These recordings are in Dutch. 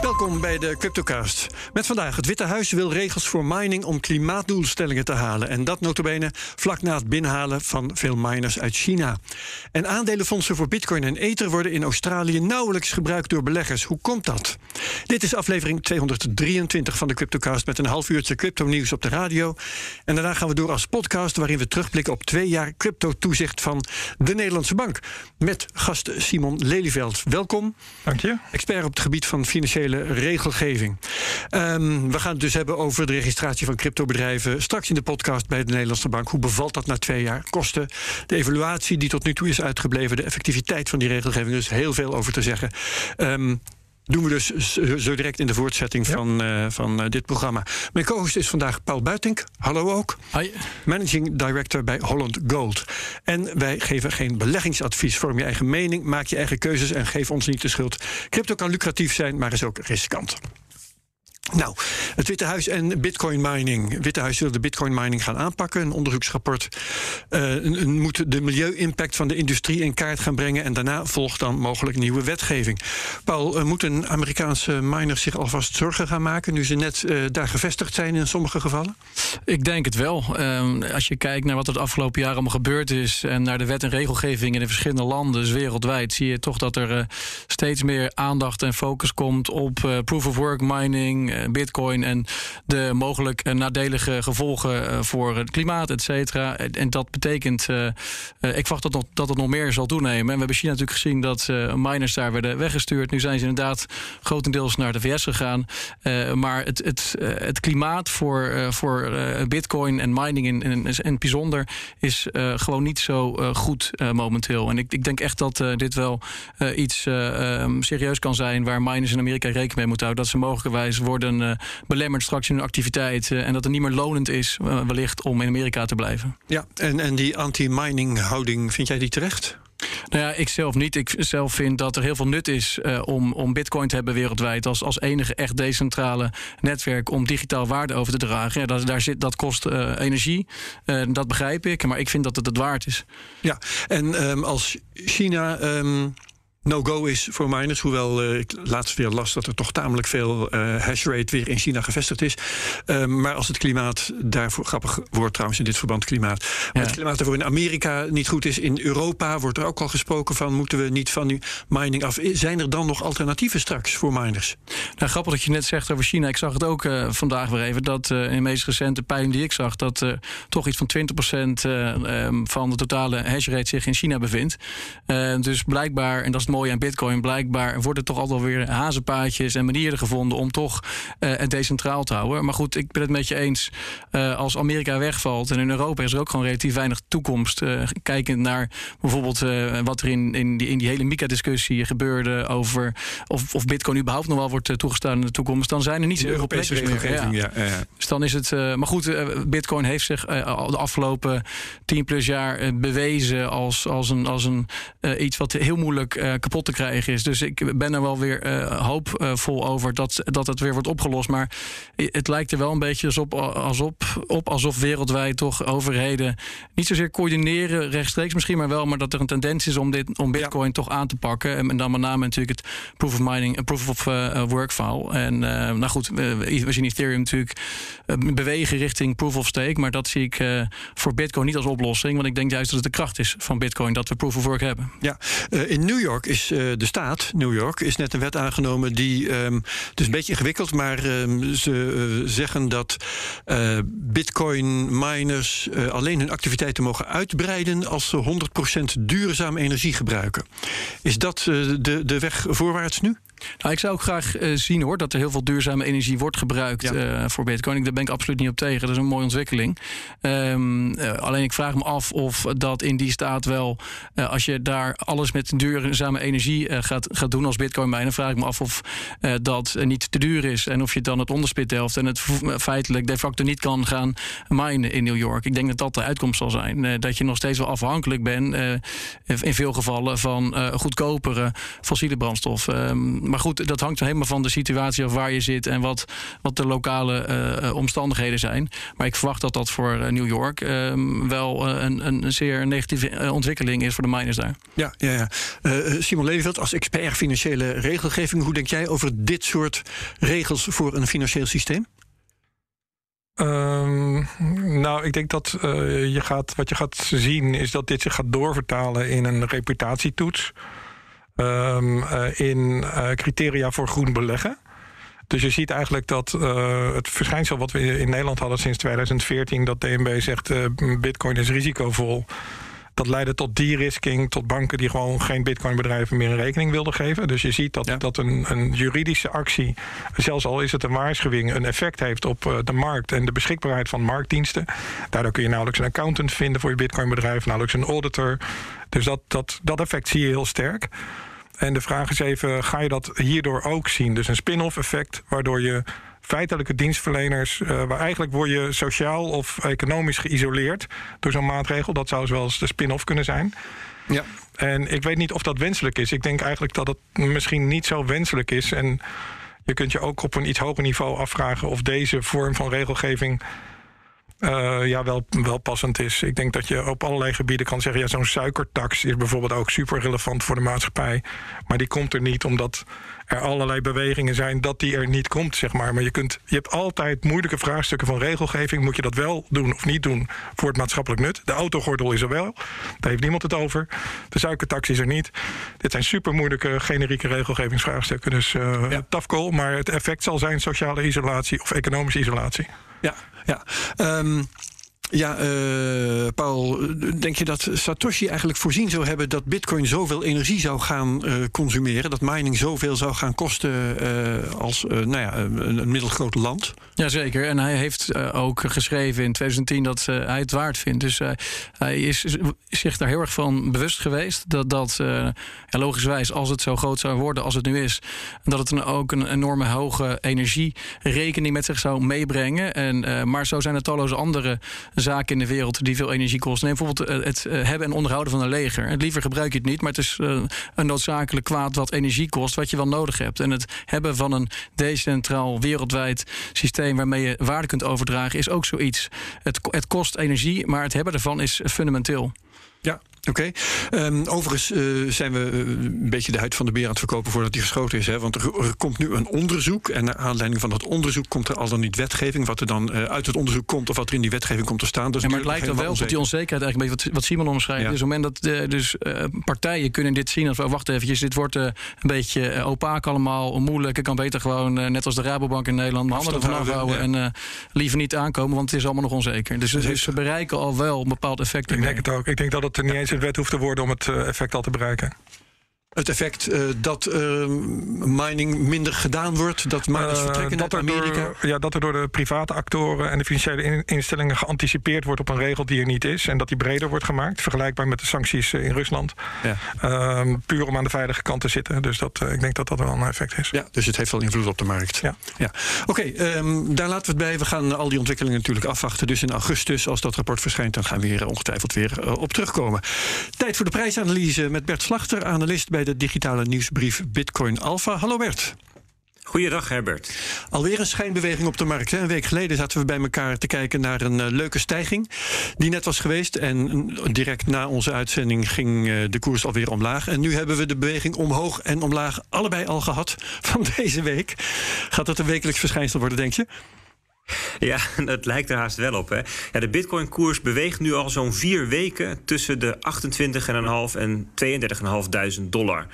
Welkom bij de Cryptocast. Met vandaag het Witte Huis wil regels voor mining om klimaatdoelstellingen te halen. En dat notabene vlak na het binnenhalen van veel miners uit China. En aandelenfondsen voor bitcoin en ether worden in Australië nauwelijks gebruikt door beleggers. Hoe komt dat? Dit is aflevering 223 van de Cryptocast met een half uurtje crypto nieuws op de radio. En daarna gaan we door als podcast waarin we terugblikken op twee jaar crypto-toezicht van de Nederlandse Bank. Met gast Simon Lelyveld. Welkom. Dank je. Expert op het gebied van financiële regelgeving. Um, we gaan het dus hebben over de registratie van cryptobedrijven. Straks in de podcast bij de Nederlandse Bank. Hoe bevalt dat na twee jaar? Kosten, de evaluatie die tot nu toe is uitgebleven, de effectiviteit van die regelgeving. Dus heel veel over te zeggen. Um, doen we dus zo direct in de voortzetting van, uh, van uh, dit programma. Mijn co-host is vandaag Paul Buitink. Hallo ook. Hi. Managing Director bij Holland Gold. En wij geven geen beleggingsadvies. Vorm je eigen mening, maak je eigen keuzes en geef ons niet de schuld. Crypto kan lucratief zijn, maar is ook riskant. Nou, het Witte Huis en bitcoin mining. Witte Huis wil de bitcoin mining gaan aanpakken. Een onderzoeksrapport uh, moet de milieu-impact van de industrie in kaart gaan brengen. En daarna volgt dan mogelijk nieuwe wetgeving. Paul, uh, moeten Amerikaanse miners zich alvast zorgen gaan maken... nu ze net uh, daar gevestigd zijn in sommige gevallen? Ik denk het wel. Um, als je kijkt naar wat er de afgelopen jaren allemaal gebeurd is... en naar de wet en regelgeving in de verschillende landen, dus wereldwijd... zie je toch dat er steeds meer aandacht en focus komt op proof-of-work mining bitcoin en de mogelijk nadelige gevolgen voor het klimaat, et cetera. En dat betekent, ik verwacht dat, dat het nog meer zal toenemen. En we hebben China natuurlijk gezien dat miners daar werden weggestuurd. Nu zijn ze inderdaad grotendeels naar de VS gegaan. Maar het, het, het klimaat voor, voor bitcoin en mining in, in, het bijzonder is gewoon niet zo goed momenteel. En ik, ik denk echt dat dit wel iets um, serieus kan zijn waar miners in Amerika rekening mee moeten houden. Dat ze mogelijkerwijs worden worden uh, belemmerd straks in hun activiteit. Uh, en dat het niet meer lonend is, uh, wellicht, om in Amerika te blijven. Ja, en, en die anti-mining houding, vind jij die terecht? Nou ja, ik zelf niet. Ik zelf vind dat er heel veel nut is uh, om, om bitcoin te hebben wereldwijd... als, als enige echt decentrale netwerk om digitaal waarde over te dragen. Ja, dat, daar zit, dat kost uh, energie, uh, dat begrijp ik. Maar ik vind dat het het waard is. Ja, en um, als China... Um no-go is voor miners. Hoewel uh, ik laatst weer las dat er toch tamelijk veel uh, hashrate weer in China gevestigd is. Uh, maar als het klimaat daarvoor, grappig woord trouwens in dit verband klimaat. Maar ja. het klimaat daarvoor in Amerika niet goed is. In Europa wordt er ook al gesproken van moeten we niet van die mining af. Zijn er dan nog alternatieven straks voor miners? Nou, grappig dat je net zegt over China. Ik zag het ook vandaag weer even. Dat in de meest recente peiling die ik zag, dat toch iets van 20% um, van de totale hashrate zich in China bevindt. dus blijkbaar, en dat is mooi aan Bitcoin. Blijkbaar worden toch altijd weer hazenpaadjes en manieren gevonden om toch uh, het decentraal te houden. Maar goed, ik ben het met je eens. Uh, als Amerika wegvalt en in Europa is er ook gewoon relatief weinig toekomst. Uh, kijkend naar bijvoorbeeld wat er in, in, die, in die hele Mika-discussie gebeurde over of, of Bitcoin überhaupt nog wel wordt toegestaan in de toekomst, dan zijn er niet zoveel. Ja. Ja, ja. Dus dan is het. maar goed, Bitcoin heeft zich al de afgelopen 10 plus jaar bewezen als, als een, als een iets wat heel moeilijk kapot te krijgen is. Dus ik ben er wel weer uh, hoopvol over dat, dat het weer wordt opgelost. Maar het lijkt er wel een beetje alsof, alsof, op, alsof wereldwijd toch overheden niet zozeer coördineren, rechtstreeks misschien, maar wel, maar dat er een tendens is om, dit, om Bitcoin ja. toch aan te pakken. En, dan met name natuurlijk het proof of mining, proof of uh, work file. En nou goed, we, we zien Ethereum natuurlijk bewegen richting proof of stake, maar dat zie ik voor Bitcoin niet als oplossing, want ik denk juist dat het de kracht is van Bitcoin dat we proof of work hebben. Ja, in New York is de staat, New York, is net een wet aangenomen die. Um, dus een beetje ingewikkeld, maar um, ze uh, zeggen dat uh, bitcoin miners alleen hun activiteiten mogen uitbreiden als ze 100% duurzame energie gebruiken. Is dat de, de weg voorwaarts nu? Nou, ik zou ook graag uh, zien hoor dat er heel veel duurzame energie wordt gebruikt ja. uh, voor Bitcoin. Daar ben ik absoluut niet op tegen. Dat is een mooie ontwikkeling. Um, uh, alleen ik vraag me af of dat in die staat wel, als je daar alles met duurzame energie gaat, gaat doen als Bitcoin miner, vraag ik me af of dat niet te duur is en of je dan het onderspit helft en het feitelijk de facto niet kan gaan minen in New York. Ik denk dat dat de uitkomst zal zijn. dat je nog steeds wel afhankelijk bent in veel gevallen van goedkopere fossiele brandstof. Um, maar goed, dat hangt helemaal van de situatie af waar je zit en wat, wat de lokale omstandigheden zijn. Maar ik verwacht dat dat voor New York ehm, wel een, een zeer negatieve ontwikkeling is voor de miners daar. Ja, ja, ja. Simon Lelyveld, als expert financiële regelgeving, hoe denk jij over dit soort regels voor een financieel systeem? Um, nou, ik denk dat uh, je gaat, wat je gaat zien is dat dit zich gaat doorvertalen in een reputatietoets. Um, uh, in uh, criteria voor groen beleggen. Dus je ziet eigenlijk dat het verschijnsel wat we in Nederland hadden sinds 2014, dat DNB zegt Bitcoin is risicovol. Dat leidde tot de-risking, tot banken die gewoon geen bitcoinbedrijven meer een rekening wilden geven. Dus je ziet dat, dat een, een, juridische actie, zelfs al is het een waarschuwing, een effect heeft op uh, de markt en de beschikbaarheid van marktdiensten. Daardoor kun je nauwelijks een accountant vinden voor je bitcoinbedrijf, nauwelijks een auditor. Dus dat, dat, dat effect zie je heel sterk. En de vraag is even, ga je dat hierdoor ook zien? Dus een spin-off effect, waardoor je feitelijke dienstverleners, uh, waar eigenlijk word je sociaal of economisch geïsoleerd door zo'n maatregel. Dat zou zoals de spin-off kunnen zijn. Ja. En ik weet niet of dat wenselijk is. Ik denk eigenlijk dat het misschien niet zo wenselijk is. En je kunt je ook op een iets hoger niveau afvragen of deze vorm van regelgeving uh, ja, wel, wel passend is. Ik denk dat je op allerlei gebieden kan zeggen... ja, zo'n suikertax is bijvoorbeeld ook super relevant voor de maatschappij. Maar die komt er niet omdat er allerlei bewegingen zijn dat die er niet komt, zeg maar. Maar je, kunt, je hebt altijd moeilijke vraagstukken van regelgeving. Moet je dat wel doen of niet doen voor het maatschappelijk nut? De autogordel is er wel, daar heeft niemand het over. De suikertax is er niet. Dit zijn super moeilijke generieke regelgevingsvraagstukken. Dus uh, ja. tough call, maar het effect zal zijn sociale isolatie of economische isolatie. Ja, ja. Um, ja, uh, Paul, denk je dat Satoshi eigenlijk voorzien zou hebben dat Bitcoin zoveel energie zou gaan uh, consumeren, dat mining zoveel zou gaan kosten uh, als nou ja, een, een, middelgroot land? Jazeker, en hij heeft ook geschreven in 2010 dat hij het waard vindt. Dus hij is zich daar heel erg van bewust geweest dat dat ja, logischwijs, als het zo groot zou worden als het nu is, dat het dan ook een enorme hoge energierekening met zich zou meebrengen. En, maar zo zijn er talloze andere zaken in de wereld die veel energie kosten. Neem bijvoorbeeld eh, het eh, hebben en onderhouden van een leger. Het liever gebruik je het niet, maar het is eh, een noodzakelijk kwaad wat energie kost, wat je wel nodig hebt. En het hebben van een decentraal wereldwijd systeem waarmee je waarde kunt overdragen, is ook zoiets. Het, het kost energie, maar het hebben ervan is fundamenteel. Ja, Oké. Okay. Um, ehm, overigens uh, zijn we uh, een beetje de huid van de beer aan het verkopen voordat die geschoten is. Hè? Want er, er, komt nu een onderzoek. En naar aanleiding van dat onderzoek komt er al dan niet wetgeving. Wat er dan uh, uit het onderzoek komt of wat er in die wetgeving komt te staan. Dus ja, maar het lijkt er wel dat die onzekerheid eigenlijk een beetje wat, Simon omschrijft. Ja. Dus op het moment dat dus, partijen kunnen dit zien. Als we oh, wacht eventjes, dit wordt een beetje opaak allemaal, moeilijk. Ik kan beter gewoon, net als de Rabobank in Nederland, mijn handen ervan afhouden. Ja. En liever niet aankomen, want het is allemaal nog onzeker. Dus, dus ze bereiken al wel een bepaald effect. Ik denk het ook. Ik denk dat het er niet eens wet hoeft te worden om het eh, effect al te bereiken het effect uh, dat uh, mining minder gedaan wordt, dat miners uh, vertrekken dat naar Amerika? Door, ja, dat er door de private actoren en de financiële instellingen geanticipeerd wordt op een regel die er niet is en dat die breder wordt gemaakt, vergelijkbaar met de sancties in Rusland. Ja. Ehm, puur om aan de veilige kant te zitten. Dus dat, ik denk dat dat wel een effect is. Ja, dus het heeft wel invloed op de markt. Ja. ja. Oké, okay, um, daar laten we het bij. We gaan al die ontwikkelingen natuurlijk afwachten. Dus in augustus, als dat rapport verschijnt, dan gaan we hier ongetwijfeld weer op terugkomen. Tijd voor de prijsanalyse met Bert Slachter, analist bij de digitale nieuwsbrief Bitcoin Alpha. Hallo Bert. Goeiedag Herbert. Alweer een schijnbeweging op de markt. Een week geleden zaten we bij elkaar te kijken naar een uh, leuke stijging die net was geweest. En direct na onze uitzending ging uh, de koers alweer omlaag. En nu hebben we de beweging omhoog en omlaag allebei al gehad van deze week. Gaat dat een wekelijks verschijnsel worden, denk je? Ja, dat lijkt er haast wel op. Hè? Ja, de Bitcoin-koers beweegt nu al zo'n vier weken tussen de 28.500 en 32.500 dollar.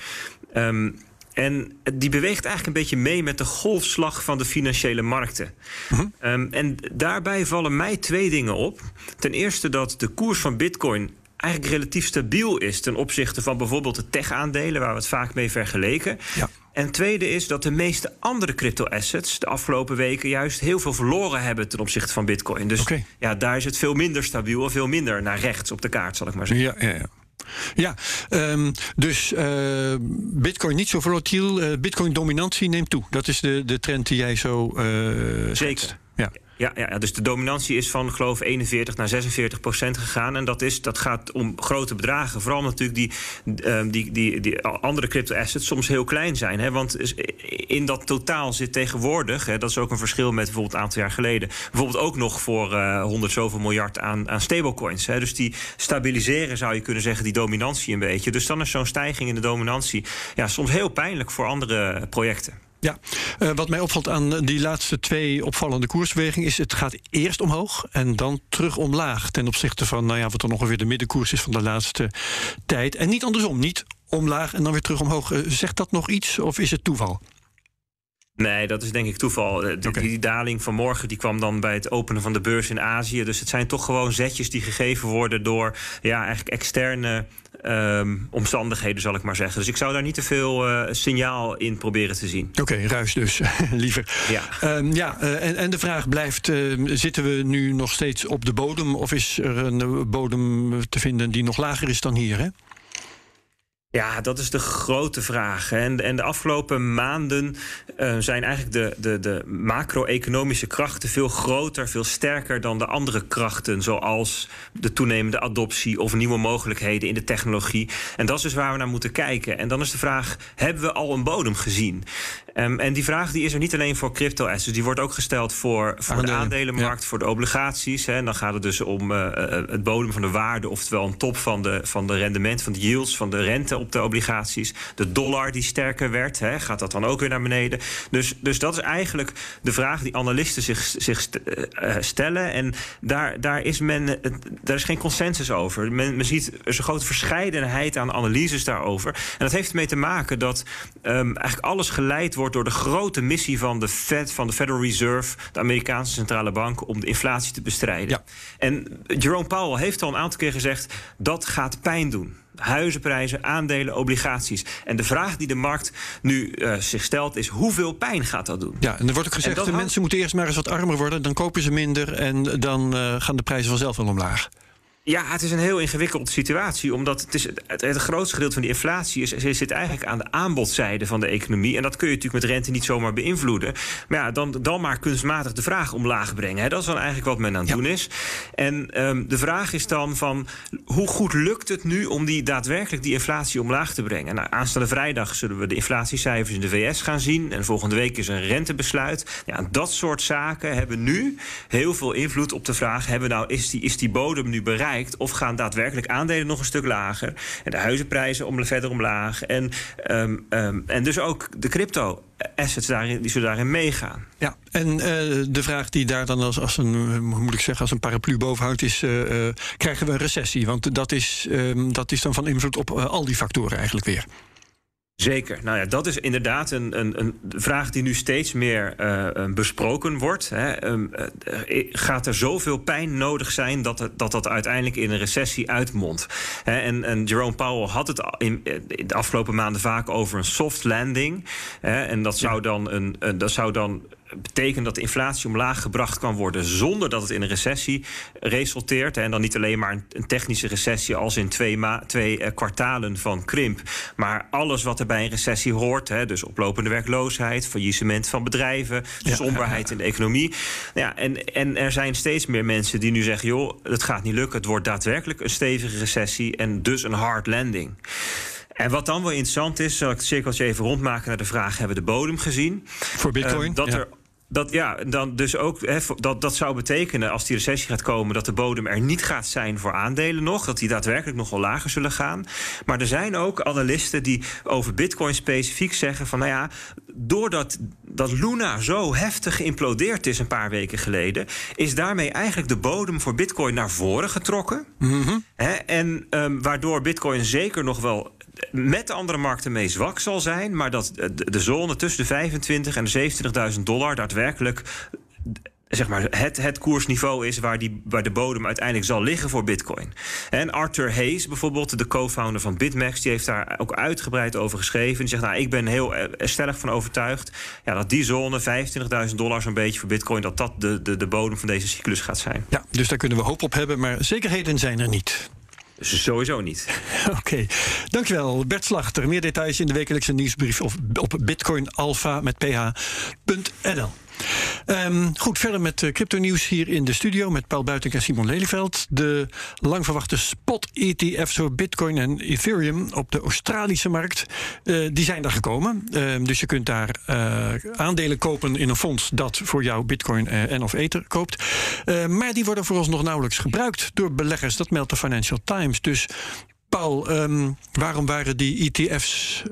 Um, en die beweegt eigenlijk een beetje mee met de golfslag van de financiële markten. Uh um, en daarbij vallen mij twee dingen op. Ten eerste dat de koers van Bitcoin eigenlijk relatief stabiel is ten opzichte van bijvoorbeeld de tech-aandelen, waar we het vaak mee vergeleken. Ja. En tweede is dat de meeste andere crypto-assets de afgelopen weken juist heel veel verloren hebben ten opzichte van Bitcoin. Dus ja, daar is het veel minder stabiel en veel minder naar rechts op de kaart, zal ik maar zeggen. Ja, ja, ja. Ja, um, dus uh, Bitcoin niet zo volatiel. Uh, Bitcoin-dominantie neemt toe. Dat is de, de trend die jij zo. Uh, Zeker. Ja. Ja, ja, dus de dominantie is van geloof 41 naar 46 procent gegaan. En dat, is, dat gaat om grote bedragen. Vooral natuurlijk die, um, die, die, die andere crypto-assets soms heel klein zijn. Hè? Want in dat totaal zit tegenwoordig, hè, dat is ook een verschil met bijvoorbeeld een aantal jaar geleden, bijvoorbeeld ook nog voor uh, 100 zoveel miljard aan, aan stablecoins. Hè? Dus die stabiliseren, zou je kunnen zeggen, die dominantie een beetje. Dus dan is zo'n stijging in de dominantie ja, soms heel pijnlijk voor andere projecten. Ja, uh, wat mij opvalt aan die laatste twee opvallende koersbewegingen is: het gaat eerst omhoog en dan terug omlaag. Ten opzichte van nou ja, wat dan ongeveer de middenkoers is van de laatste tijd. En niet andersom, niet omlaag en dan weer terug omhoog. Uh, zegt dat nog iets of is het toeval? Nee, dat is denk ik toeval. De, okay. Die daling van morgen die kwam dan bij het openen van de beurs in Azië. Dus het zijn toch gewoon zetjes die gegeven worden door ja, eigenlijk externe um, omstandigheden, zal ik maar zeggen. Dus ik zou daar niet te veel uh, signaal in proberen te zien. Oké, okay, ruis dus, liever. Ja, um, ja uh, en, en, de vraag blijft: uh, zitten we nu nog steeds op de bodem? Of is er een bodem te vinden die nog lager is dan hier? Hè? Ja, dat is de grote vraag. En, en de afgelopen maanden uh, zijn eigenlijk de, de, de macro-economische krachten veel groter, veel sterker dan de andere krachten, zoals de toenemende adoptie of nieuwe mogelijkheden in de technologie. En dat is dus waar we naar moeten kijken. En dan is de vraag: hebben we al een bodem gezien? Um, en die vraag die is er niet alleen voor crypto-assets, die wordt ook gesteld voor, voor Aandelen, de aandelenmarkt, ja. voor de obligaties. Hè. En dan gaat het dus om uh, het bodem van de waarde, oftewel een top van de, van de rendement, van de yields, van de rente op de obligaties. De dollar die sterker werd, hè, gaat dat dan ook weer naar beneden? Dus, dus dat is eigenlijk de vraag die analisten zich, zich uh, stellen. En daar, daar, is men, daar is geen consensus over. Men, men ziet er is een grote verscheidenheid aan analyses daarover. En dat heeft ermee te maken dat um, eigenlijk alles geleid wordt door de grote missie van de Fed, van de Federal Reserve, de Amerikaanse centrale bank, om de inflatie te bestrijden. Ja. En Jerome Powell heeft al een aantal keer gezegd dat gaat pijn doen huizenprijzen, aandelen, obligaties. En de vraag die de markt nu uh, zich stelt is: hoeveel pijn gaat dat doen? Ja, en er wordt ook gezegd: de mensen moeten eerst maar eens wat armer worden, dan kopen ze minder en dan uh, gaan de prijzen vanzelf wel omlaag. Ja, het is een heel ingewikkelde situatie. Omdat het, is, het, het grootste gedeelte van die inflatie is, zit eigenlijk aan de aanbodzijde van de economie. En dat kun je natuurlijk met rente niet zomaar beïnvloeden. Maar ja, dan, dan maar kunstmatig de vraag omlaag brengen. Hè. Dat is dan eigenlijk wat men aan het ja. doen is. En um, de vraag is dan van hoe goed lukt het nu om die daadwerkelijk die inflatie omlaag te brengen? Nou, aanstaande vrijdag zullen we de inflatiecijfers in de VS gaan zien. En volgende week is een rentebesluit. Ja, dat soort zaken hebben nu heel veel invloed op de vraag: hebben nou, is, die, is die bodem nu bereikt? Of gaan daadwerkelijk aandelen nog een stuk lager? En de huizenprijzen om, verder omlaag. En, um, um, en dus ook de crypto assets daarin, die zullen daarin meegaan. Ja, en uh, de vraag die daar dan als, als een, moet ik zeggen, als een paraplu boven hangt, is: uh, uh, krijgen we een recessie? Want dat is, um, dat is dan van invloed op al die factoren eigenlijk weer. Zeker. Nou ja, dat is inderdaad een, een, een vraag die nu steeds meer uh, besproken wordt. Hè. Um, uh, gaat er zoveel pijn nodig zijn dat het, dat, dat uiteindelijk in een recessie uitmondt? Hè, en, en Jerome Powell had het in, in, de afgelopen maanden vaak over een soft landing. Hè, en dat zou dan een, een dat zou dan betekent dat de inflatie omlaag gebracht kan worden zonder dat het in een recessie resulteert. En dan niet alleen maar een technische recessie als in twee, twee kwartalen van krimp, maar alles wat er bij een recessie hoort. Hè, dus oplopende werkloosheid, faillissement van bedrijven, ja, somberheid ja. in de economie. Ja, en, en er zijn steeds meer mensen die nu zeggen: joh, het gaat niet lukken. Het wordt daadwerkelijk een stevige recessie en dus een hard landing. En wat dan wel interessant is, zal ik het cirkeltje even rondmaken naar de vraag: hebben we de bodem gezien? Voor Bitcoin? Uh, dat ja. er dat, ja, dan dus ook, dat, dat zou betekenen als die recessie gaat komen... dat de bodem er niet gaat zijn voor aandelen nog. Dat die daadwerkelijk nog wel lager zullen gaan. Maar er zijn ook analisten die over bitcoin specifiek zeggen van... nou ja, doordat dat Luna zo heftig geïmplodeerd is een paar weken geleden... is daarmee eigenlijk de bodem voor bitcoin naar voren getrokken. Mm -hmm. He, en um, waardoor bitcoin zeker nog wel met de andere markten mee zwak zal zijn, maar dat de zone tussen de 25 en de 27.000 dollar daadwerkelijk zeg maar, het, het koersniveau is waar, die, waar de bodem uiteindelijk zal liggen voor Bitcoin. En Arthur Hayes, bijvoorbeeld, de co-founder van BitMEX, die heeft daar ook uitgebreid over geschreven. Die zegt: Nou, ik ben heel stellig van overtuigd ja, dat die zone, 25.000 dollar zo'n beetje voor Bitcoin, dat dat de, de, de bodem van deze cyclus gaat zijn. Ja, dus daar kunnen we hoop op hebben, maar zekerheden zijn er niet. Sowieso niet. Oké, dankjewel Bert Slachter. Meer details in de wekelijkse nieuwsbrief of op bitcoinalpha met ph.nl. Ehm, goed, verder met uh, crypto-nieuws hier in de studio met Paul Buiting en Simon Lelyveld. De lang verwachte spot-ETF's voor Bitcoin en Ethereum op de Australische markt, uh, die zijn er gekomen. Ehm, dus je kunt daar uh, aandelen kopen in een fonds dat voor jou Bitcoin en of Ether koopt. maar die worden voor ons nog nauwelijks gebruikt door beleggers. Dat meldt de Financial Times. Dus Paul, waarom waren die ETF's,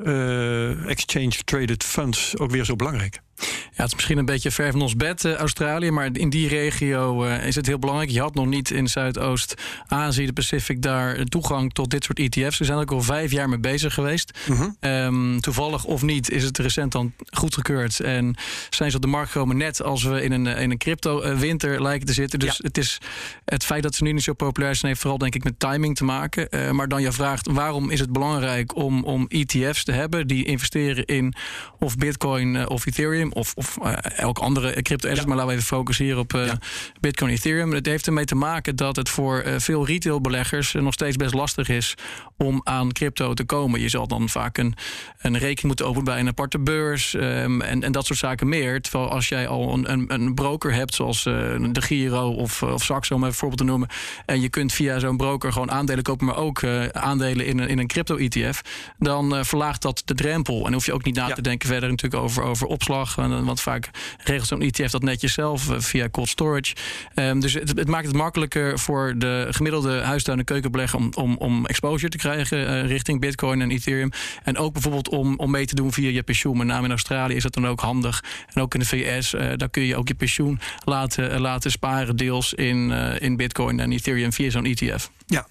Exchange Traded Funds, ook weer zo belangrijk? Ja, het is misschien een beetje ver van ons bed, uh, Australië. Maar in die regio uh, is het heel belangrijk. Je had nog niet in Zuidoost-Azië, de Pacific, daar toegang tot dit soort ETF's. We zijn er ook al vijf jaar mee bezig geweest. -hmm. um, toevallig of niet is het recent dan goedgekeurd. En zijn ze op de markt gekomen net als we in een, in een crypto-winter lijken te zitten. Dus ja. het, is, het feit dat ze nu niet zo populair zijn, heeft vooral denk ik met timing te maken. Maar dan je vraagt, waarom is het belangrijk om, om ETF's te hebben die investeren in of Bitcoin of Ethereum? Of, of uh, elk andere crypto asset. Ja. Maar laten we even focussen hier op uh, ja. Bitcoin, Ethereum. Het heeft ermee te maken dat het voor uh, veel retailbeleggers nog steeds best lastig is om aan crypto te komen. Je zal dan vaak een, een rekening moeten openen bij een aparte beurs um, en, en dat soort zaken meer. Terwijl als jij al een, een, een broker hebt, zoals de Giro of, of Saxo, om even voorbeeld te noemen. En je kunt via zo'n broker gewoon aandelen kopen, maar ook aandelen in een, in een crypto-ETF. Dan verlaagt dat de drempel. En hoef je ook niet na ja. te denken verder natuurlijk over, over opslag want vaak regelt zo'n ETF dat netjes zelf eh, via cold storage. Um, dus het, het, maakt het makkelijker voor de gemiddelde huistuin- en keukenbelegger om, om, om exposure te krijgen uh, richting Bitcoin en Ethereum. En ook bijvoorbeeld om, om mee te doen via je pensioen. Met name in Australië is dat dan ook handig. En ook in de VS, uh, daar kun je ook je pensioen laten, laten sparen, deels in, in Bitcoin en Ethereum via zo'n ETF. Ja,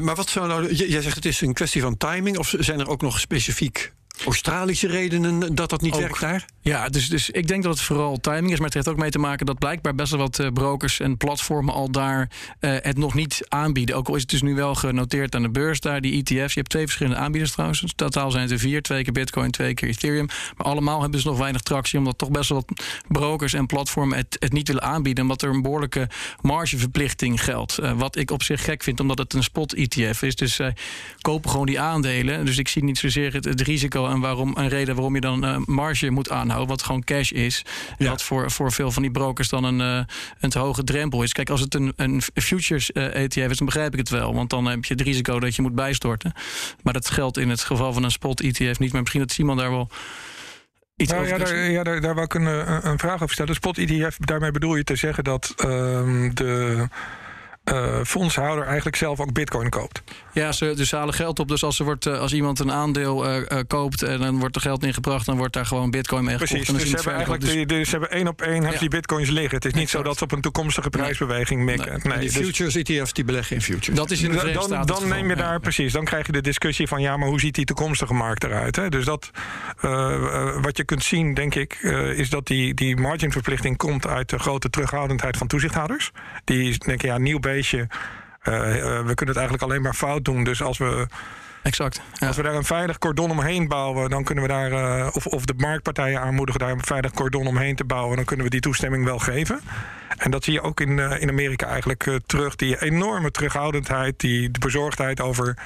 maar wat zou nou. Jij zegt het is een kwestie van timing, of zijn er ook nog specifiek Australische redenen dat dat niet ook. werkt daar? Ja, dus, dus ik denk dat het vooral timing is. Maar het heeft ook mee te maken dat blijkbaar best wel wat uh, brokers en platformen al daar uh, het nog niet aanbieden. Ook al is het dus nu wel genoteerd aan de beurs daar, die ETF's. Je hebt twee verschillende aanbieders trouwens. Totaal zijn het er vier. Twee keer Bitcoin, twee keer Ethereum. Maar allemaal hebben ze nog weinig tractie. Omdat toch best wel wat brokers en platformen het, het niet willen aanbieden. Omdat er een behoorlijke margeverplichting geldt. Uh, wat ik op zich gek vind, omdat het een spot-ETF is. Dus zij kopen gewoon die aandelen. Dus ik zie niet zozeer het, het risico en waarom een reden waarom je dan marge moet aanhouden, wat gewoon cash is. Ja. Wat voor, voor veel van die brokers dan een, uh, een te hoge drempel is. Kijk, als het een, een futures ETF is, dan begrijp ik het wel. Want dan heb je het risico dat je moet bijstorten. Maar dat geldt in het geval van een spot ETF niet. Maar misschien dat Simon daar wel. Iets nou, ja, daar, ja daar, daar wou ik een, een vraag over stellen. Spot ETF, daarmee bedoel je te zeggen dat uh, de uh, fondshouder eigenlijk zelf ook bitcoin koopt. Ja, ze, dus ze halen geld op. Dus als, er wordt, uh, als iemand een aandeel uh, koopt en dan wordt er geld ingebracht... dan wordt daar gewoon bitcoin mee Precies, gekocht. dus, ze hebben eigenlijk dus... dus ze hebben één op één ja. die bitcoins liggen. Het is niet exact. zo dat ze op een toekomstige prijsbeweging mikken. Nee, nee, die dus... futures ETF's die beleggen in futures. Dat is in de Dan, dan, dan neem je daar, ja. precies, dan krijg je de discussie van... ja, maar hoe ziet die toekomstige markt eruit? Hè? Dus dat, wat je kunt zien, denk ik... is dat die, die marginverplichting komt uit de grote terughoudendheid van toezichthouders. Die denken, ja, nieuw beestje... Uh, uh, we kunnen het eigenlijk alleen maar fout doen. Dus als we. Exact. Ja. Als we daar een veilig cordon omheen bouwen, dan kunnen we daar. Uh, of, of de marktpartijen aanmoedigen daar een veilig cordon omheen te bouwen, dan kunnen we die toestemming wel geven. En dat zie je ook in, in Amerika eigenlijk terug. Die enorme terughoudendheid, die de bezorgdheid over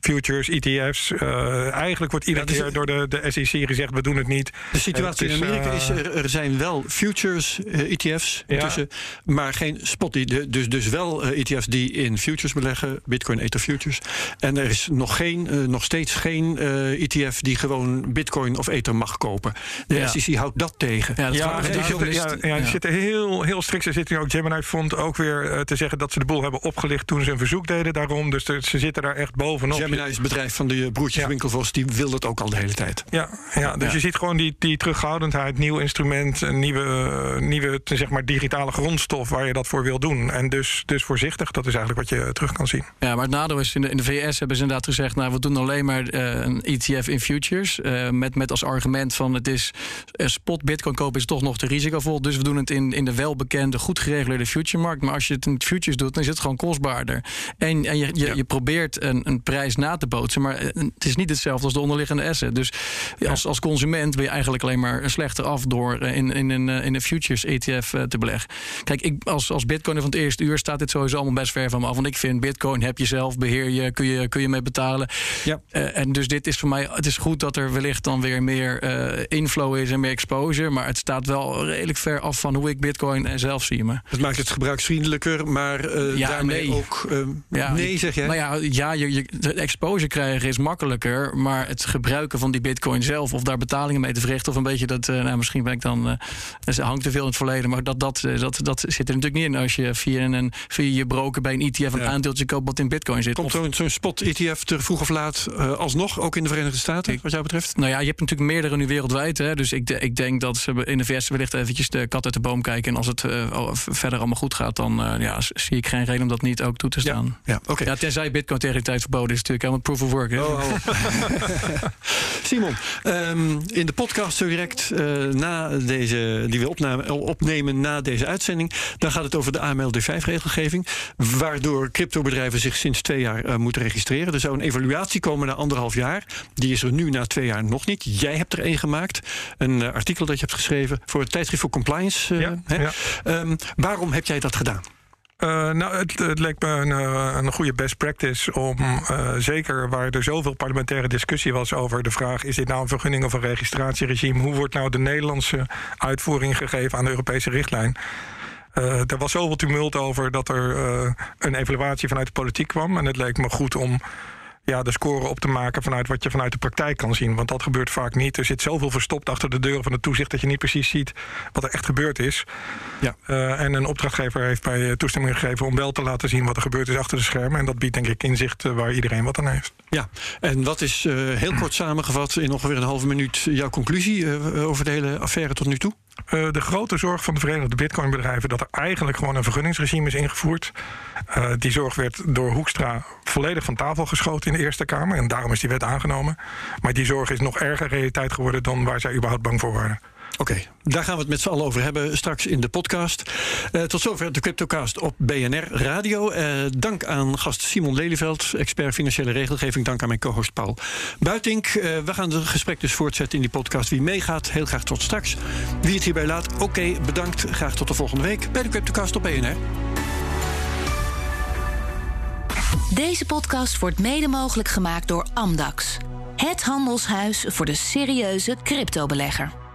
futures, ETF's. Uh, eigenlijk wordt iedere keer door de, de SEC gezegd: we doen het niet. De situatie is, in Amerika is: er, er zijn wel futures uh, ETF's intussen, ja. maar geen spot. Die, dus, dus wel uh, ETF's die in futures beleggen, Bitcoin Ether futures. En er is nog, geen, nog steeds geen ETF die gewoon Bitcoin of Ether mag kopen. De ja. SEC houdt dat tegen. Ja, dat ja, ja, zitten, ja, ja, die zitten heel, heel strikt. Er zit nu ook Gemini Fund ook weer te zeggen dat ze de boel hebben opgelicht toen ze een verzoek deden daarom. Dus de, ze zitten daar echt bovenop. Gemini is het bedrijf van de broertjes ja. Winkelvos, die wil dat ook al de hele tijd. Ja, ja dus ja. je ziet gewoon die, die terughoudendheid, nieuw instrument, een nieuwe, nieuwe zeg maar, digitale grondstof waar je dat voor wil doen. En dus, dus voorzichtig, dat is eigenlijk wat je terug kan zien. Ja, maar het nadeel is, in de, in de VS hebben ze inderdaad gezegd, nou we doen alleen maar uh, een ETF in futures. Uh, met, met als argument van het is uh, spot bitcoin kopen is toch nog te risicovol. Dus we doen het in, in de welbekende, goed gereguleerde future markt. Maar als je het in futures doet, dan is het gewoon kostbaarder. En, en je, je, je probeert een, een prijs na na te bootsen. Maar het is niet hetzelfde als de onderliggende asset. Dus als, als consument ben je eigenlijk alleen maar slechter af door in, in, in, in een futures ETF te beleggen. Kijk, ik, als, als bitcoiner van het eerste uur staat dit sowieso allemaal best ver van me af. Want ik vind bitcoin heb je zelf, beheer je, kun je, kun je mee betalen. Ja. en dus dit is voor mij, het is goed dat er wellicht dan weer meer inflow is en meer exposure. Maar het staat wel redelijk ver af van hoe ik bitcoin zelf zie. Me. Het maakt het gebruiksvriendelijker, maar uh, ja, daarmee nee. ook ja, nee, zeg jij? Nou ja, ja je, je, exposure krijgen is makkelijker, maar het gebruiken van die bitcoin zelf of daar betalingen mee te verrichten of een beetje dat, uh, nou misschien ben ik dan, dat hangt te veel in het verleden, maar dat, dat, dat, dat zit er natuurlijk niet in als je via, een, via je broker bij een ETF een ja. aandeeltje koopt wat in bitcoin zit. Komt zo'n zo spot ETF te vroeg of laat alsnog, ook in de Verenigde Staten, wat jou betreft? Nou ja, je hebt natuurlijk meerdere nu wereldwijd, hè, dus ik, ik denk dat ze in de VS wellicht eventjes de kat uit de boom kijken en als het verder allemaal goed gaat, dan uh, ja, zie ik geen reden om dat niet ook toe te staan. Ja, ja, okay. ja tenzij Bitcoin tegen tijd verboden is, natuurlijk helemaal proof of work. Hè? Oh, oh. Simon, um, in de podcast zo direct uh, na deze, die we opname, opnemen na deze uitzending, dan gaat het over de AMLD5-regelgeving, waardoor cryptobedrijven zich sinds twee jaar uh, moeten registreren. Er zou een evaluatie komen na anderhalf jaar. Die is er nu na twee jaar nog niet. Jij hebt er één gemaakt, een artikel dat je hebt geschreven voor het tijdschrift voor compliance. Ja, hè? Ja. Um, waarom heb jij dat gedaan? Uh, nou, het, het, leek me een, uh, een goede best practice om, uh, zeker waar er zoveel parlementaire discussie was over de vraag: is dit nou een vergunning of een registratieregime? Hoe wordt nou de Nederlandse uitvoering gegeven aan de Europese richtlijn? er was zoveel tumult over dat er een evaluatie vanuit de politiek kwam. En het leek me goed om ja, de score op te maken vanuit wat je vanuit de praktijk kan zien. Want dat gebeurt vaak niet. Er zit zoveel verstopt achter de deuren van het toezicht dat je niet precies ziet wat er echt gebeurd is. Ja. Uh, en een opdrachtgever heeft bij eh, toestemming gegeven om wel te laten zien wat er gebeurd is achter de schermen. En dat biedt denk ik inzicht uh, waar iedereen wat aan heeft. Ja, en wat is heel kort samengevat in ongeveer een halve minuut jouw conclusie over de hele affaire tot nu toe? Uh, de grote zorg van de Verenigde Bitcoin-bedrijven dat er eigenlijk gewoon een vergunningsregime is ingevoerd. Uh, die zorg werd door Hoekstra volledig van tafel geschoten in de Eerste Kamer. En daarom is die wet aangenomen. Maar die zorg is nog erger realiteit geworden dan waar zij überhaupt bang voor waren. Oké, daar gaan we het met z'n allen over hebben straks in de podcast. Uh, tot zover de Cryptocast op BNR Radio. Uh, dank aan gast Simon Lelyveld, expert financiële regelgeving. Dank aan mijn co-host Paul Buitink. Uh, we gaan het gesprek dus voortzetten in die podcast. Wie meegaat, heel graag tot straks. Wie het hierbij laat, oké, bedankt. Graag tot de volgende week bij de Cryptocast op BNR. Deze podcast wordt mede mogelijk gemaakt door Amdax. Het handelshuis voor de serieuze cryptobelegger.